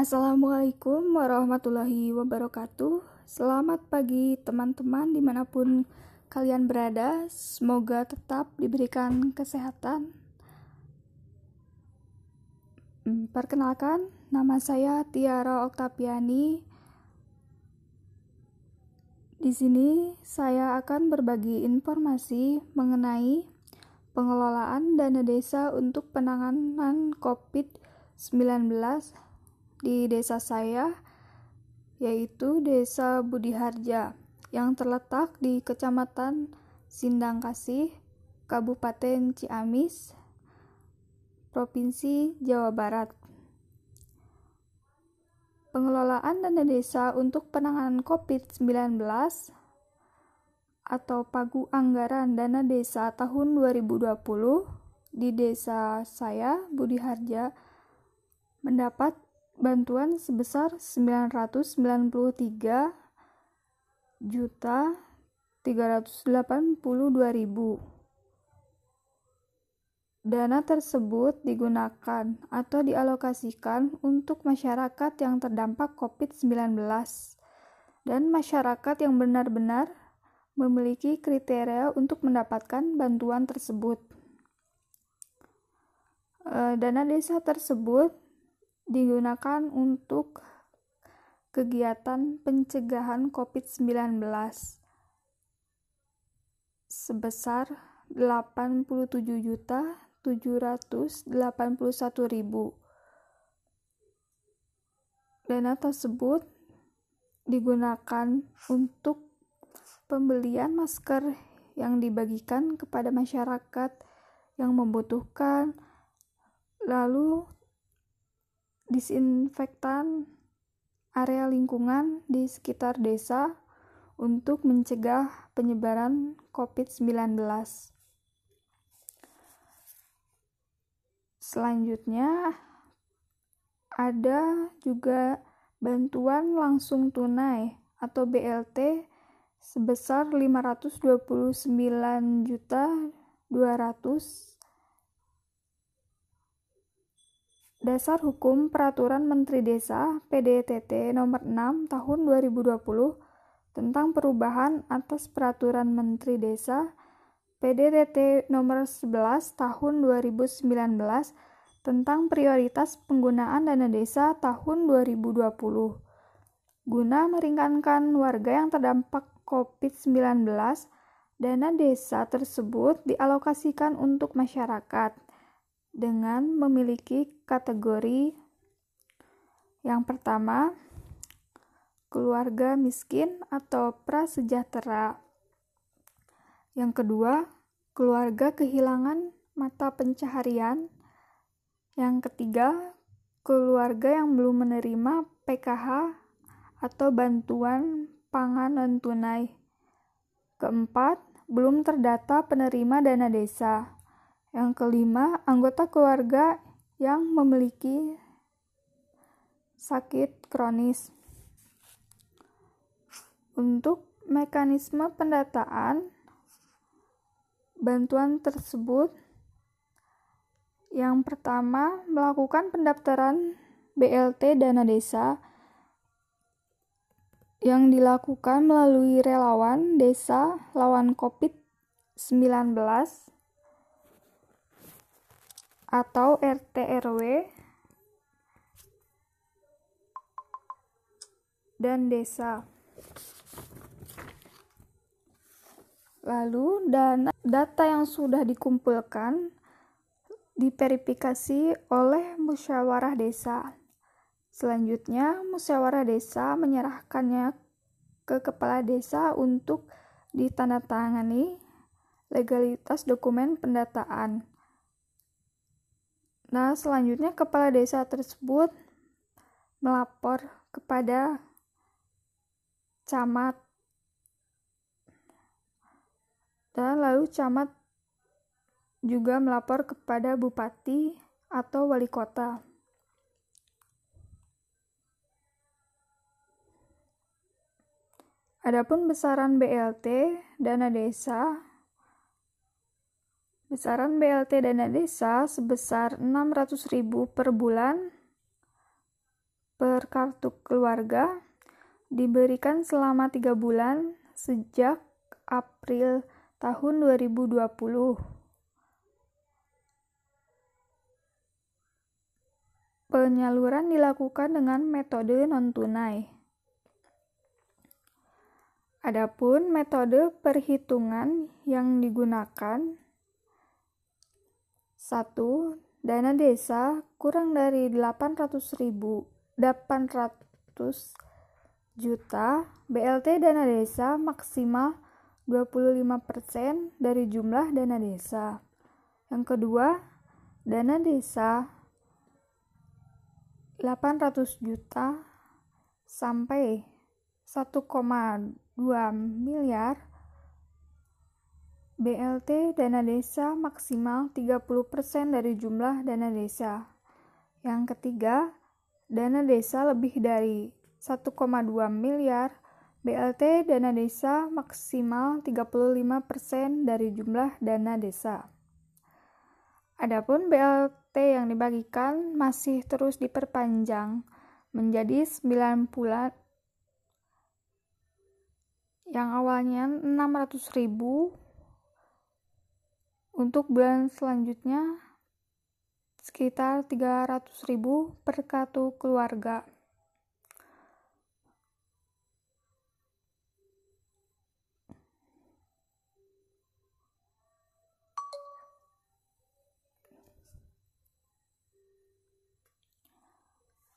Assalamualaikum warahmatullahi wabarakatuh. Selamat pagi teman-teman di mana pun kalian berada. Semoga tetap diberikan kesehatan. Hmm, perkenalkan, nama saya Tiara Oktaviani. Di sini saya akan berbagi informasi mengenai pengelolaan dana desa untuk penanganan COVID-19 di desa saya, yaitu Desa Budi Harja, yang terletak di Kecamatan Sindang Kasih, Kabupaten Ciamis, Provinsi Jawa Barat. Pengelolaan dana desa untuk penanganan COVID-19 atau Pagu Anggaran Dana Desa tahun 2020 di desa saya, Budi Harja, mendapat bantuan sebesar 993 juta 382 ribu Dana tersebut digunakan atau dialokasikan untuk masyarakat yang terdampak COVID-19 dan masyarakat yang benar-benar memiliki kriteria untuk mendapatkan bantuan tersebut. E, dana desa tersebut digunakan untuk kegiatan pencegahan COVID-19 sebesar 87 juta 781.000. Dana tersebut digunakan untuk pembelian masker yang dibagikan kepada masyarakat yang membutuhkan, lalu disinfektan area lingkungan di sekitar desa untuk mencegah penyebaran COVID-19. Selanjutnya, ada juga bantuan langsung tunai atau BLT sebesar 529 juta 200 Dasar Hukum Peraturan Menteri Desa PDTT nomor 6 tahun 2020 tentang perubahan atas Peraturan Menteri Desa PDTT nomor 11 tahun 2019 tentang prioritas penggunaan dana desa tahun 2020 guna meringankan warga yang terdampak COVID-19 dana desa tersebut dialokasikan untuk masyarakat dengan memiliki kategori yang pertama keluarga miskin atau prasejahtera yang kedua, keluarga kehilangan mata pencaharian. Yang ketiga, keluarga yang belum menerima PKH atau bantuan pangan non tunai. Keempat, belum terdata penerima dana desa. Yang kelima, anggota keluarga yang memiliki sakit kronis. Untuk mekanisme pendataan, bantuan tersebut yang pertama melakukan pendaftaran BLT dana desa yang dilakukan melalui relawan desa lawan COVID-19 atau RT RW dan desa. Lalu dana data yang sudah dikumpulkan diverifikasi oleh musyawarah desa. Selanjutnya, musyawarah desa menyerahkannya ke kepala desa untuk ditandatangani legalitas dokumen pendataan. Nah, selanjutnya kepala desa tersebut melapor kepada camat dan lalu camat juga melapor kepada bupati atau wali kota. Adapun besaran BLT dana desa Besaran BLT dana desa sebesar 600.000 per bulan per kartu keluarga diberikan selama tiga bulan sejak April tahun 2020. Penyaluran dilakukan dengan metode non-tunai. Adapun metode perhitungan yang digunakan satu Dana desa kurang dari 800 ribu 800 juta BLT dana desa maksimal 25% dari jumlah dana desa. Yang kedua, dana desa 800 juta sampai 1,2 miliar BLT dana desa maksimal 30% dari jumlah dana desa. Yang ketiga, dana desa lebih dari 1,2 miliar BLT dana desa maksimal 35% dari jumlah dana desa. Adapun BLT yang dibagikan masih terus diperpanjang menjadi 9 bulan yang awalnya 600 ribu untuk bulan selanjutnya sekitar 300.000 per kartu keluarga.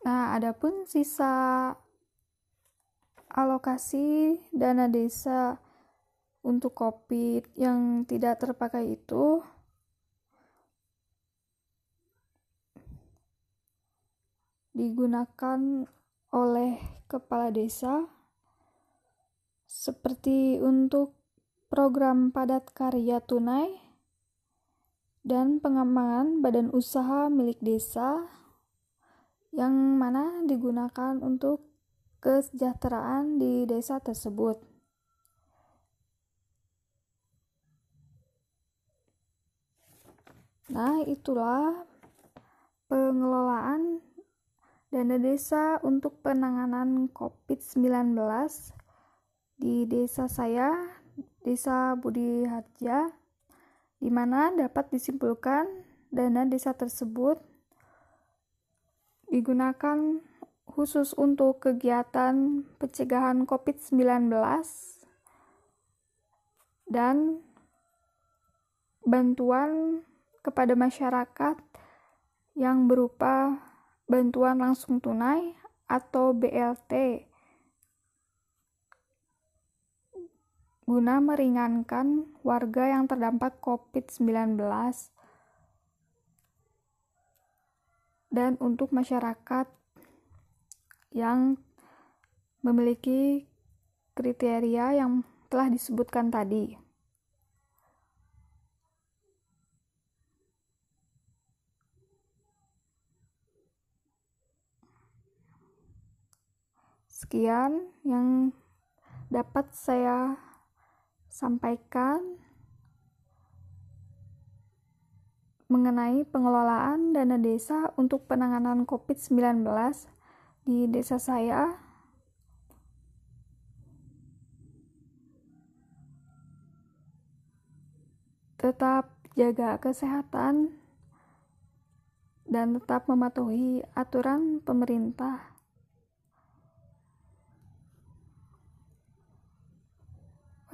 Nah, adapun sisa alokasi dana desa untuk COVID yang tidak terpakai itu digunakan oleh kepala desa seperti untuk program padat karya tunai dan pengembangan badan usaha milik desa yang mana digunakan untuk kesejahteraan di desa tersebut. Nah, itulah pengelolaan dana desa untuk penanganan COVID-19 di desa saya, Desa Budi Harja, di mana dapat disimpulkan dana desa tersebut digunakan khusus untuk kegiatan pencegahan COVID-19 dan bantuan kepada masyarakat yang berupa bantuan langsung tunai atau BLT guna meringankan warga yang terdampak COVID-19 dan untuk masyarakat yang memiliki kriteria yang telah disebutkan tadi. Sekian yang dapat saya sampaikan mengenai pengelolaan dana desa untuk penanganan COVID-19 di desa saya. Tetap jaga kesehatan dan tetap mematuhi aturan pemerintah.